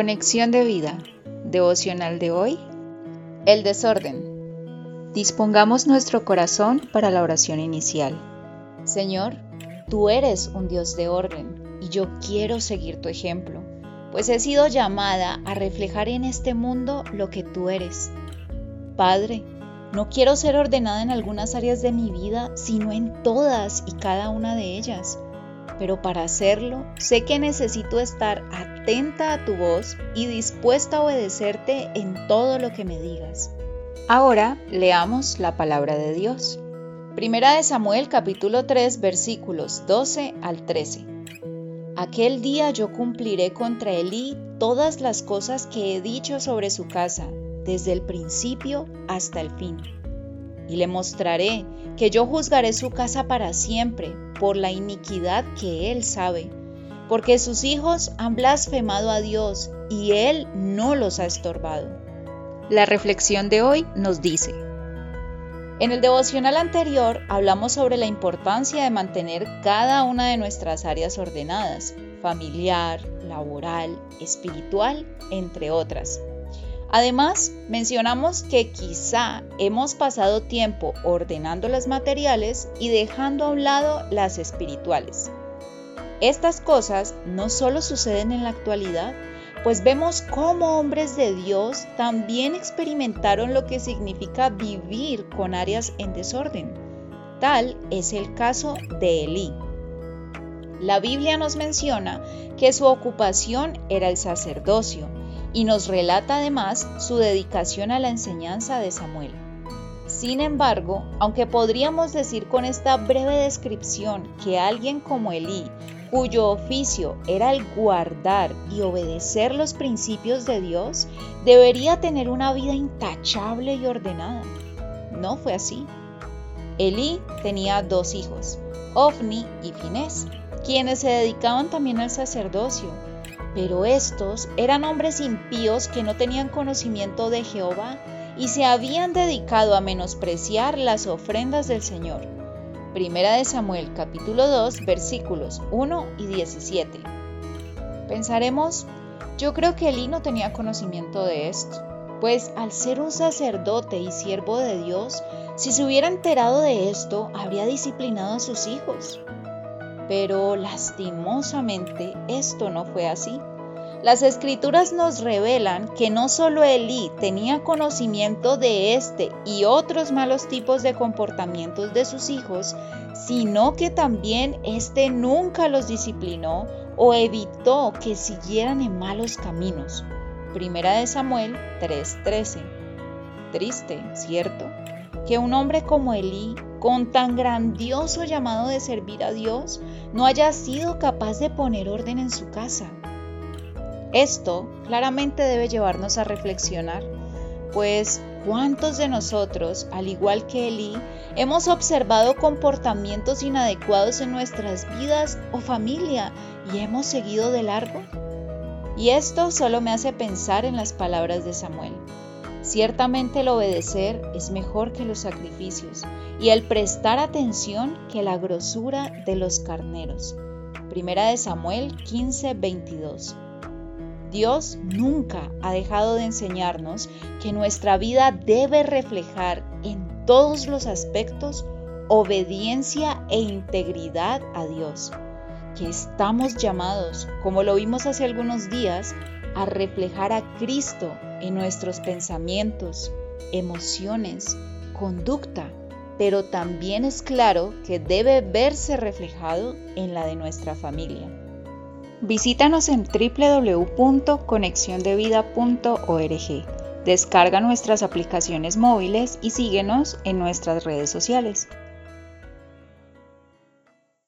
Conexión de vida. Devocional de hoy. El desorden. Dispongamos nuestro corazón para la oración inicial. Señor, tú eres un Dios de orden y yo quiero seguir tu ejemplo, pues he sido llamada a reflejar en este mundo lo que tú eres. Padre, no quiero ser ordenada en algunas áreas de mi vida, sino en todas y cada una de ellas pero para hacerlo sé que necesito estar atenta a tu voz y dispuesta a obedecerte en todo lo que me digas. Ahora leamos la palabra de Dios. Primera de Samuel capítulo 3 versículos 12 al 13. Aquel día yo cumpliré contra Elí todas las cosas que he dicho sobre su casa, desde el principio hasta el fin. Y le mostraré que yo juzgaré su casa para siempre por la iniquidad que él sabe, porque sus hijos han blasfemado a Dios y él no los ha estorbado. La reflexión de hoy nos dice, en el devocional anterior hablamos sobre la importancia de mantener cada una de nuestras áreas ordenadas, familiar, laboral, espiritual, entre otras. Además, mencionamos que quizá hemos pasado tiempo ordenando las materiales y dejando a un lado las espirituales. Estas cosas no solo suceden en la actualidad, pues vemos cómo hombres de Dios también experimentaron lo que significa vivir con áreas en desorden. Tal es el caso de Elí. La Biblia nos menciona que su ocupación era el sacerdocio, y nos relata además su dedicación a la enseñanza de Samuel. Sin embargo, aunque podríamos decir con esta breve descripción que alguien como Elí, cuyo oficio era el guardar y obedecer los principios de Dios, debería tener una vida intachable y ordenada. No fue así. Elí tenía dos hijos, Ofni y Finés, quienes se dedicaban también al sacerdocio pero estos eran hombres impíos que no tenían conocimiento de Jehová y se habían dedicado a menospreciar las ofrendas del Señor. Primera de Samuel capítulo 2 versículos 1 y 17. Pensaremos, yo creo que Elí no tenía conocimiento de esto, pues al ser un sacerdote y siervo de Dios, si se hubiera enterado de esto, habría disciplinado a sus hijos. Pero lastimosamente esto no fue así. Las escrituras nos revelan que no solo Elí tenía conocimiento de este y otros malos tipos de comportamientos de sus hijos, sino que también éste nunca los disciplinó o evitó que siguieran en malos caminos. Primera de Samuel 3:13. Triste, ¿cierto? Que un hombre como Elí con tan grandioso llamado de servir a Dios, no haya sido capaz de poner orden en su casa. Esto claramente debe llevarnos a reflexionar, pues ¿cuántos de nosotros, al igual que Elí, hemos observado comportamientos inadecuados en nuestras vidas o familia y hemos seguido de largo? Y esto solo me hace pensar en las palabras de Samuel. Ciertamente el obedecer es mejor que los sacrificios y el prestar atención que la grosura de los carneros. Primera de Samuel 15:22. Dios nunca ha dejado de enseñarnos que nuestra vida debe reflejar en todos los aspectos obediencia e integridad a Dios, que estamos llamados, como lo vimos hace algunos días, a reflejar a Cristo en nuestros pensamientos, emociones, conducta, pero también es claro que debe verse reflejado en la de nuestra familia. Visítanos en www.conexiondevida.org. Descarga nuestras aplicaciones móviles y síguenos en nuestras redes sociales.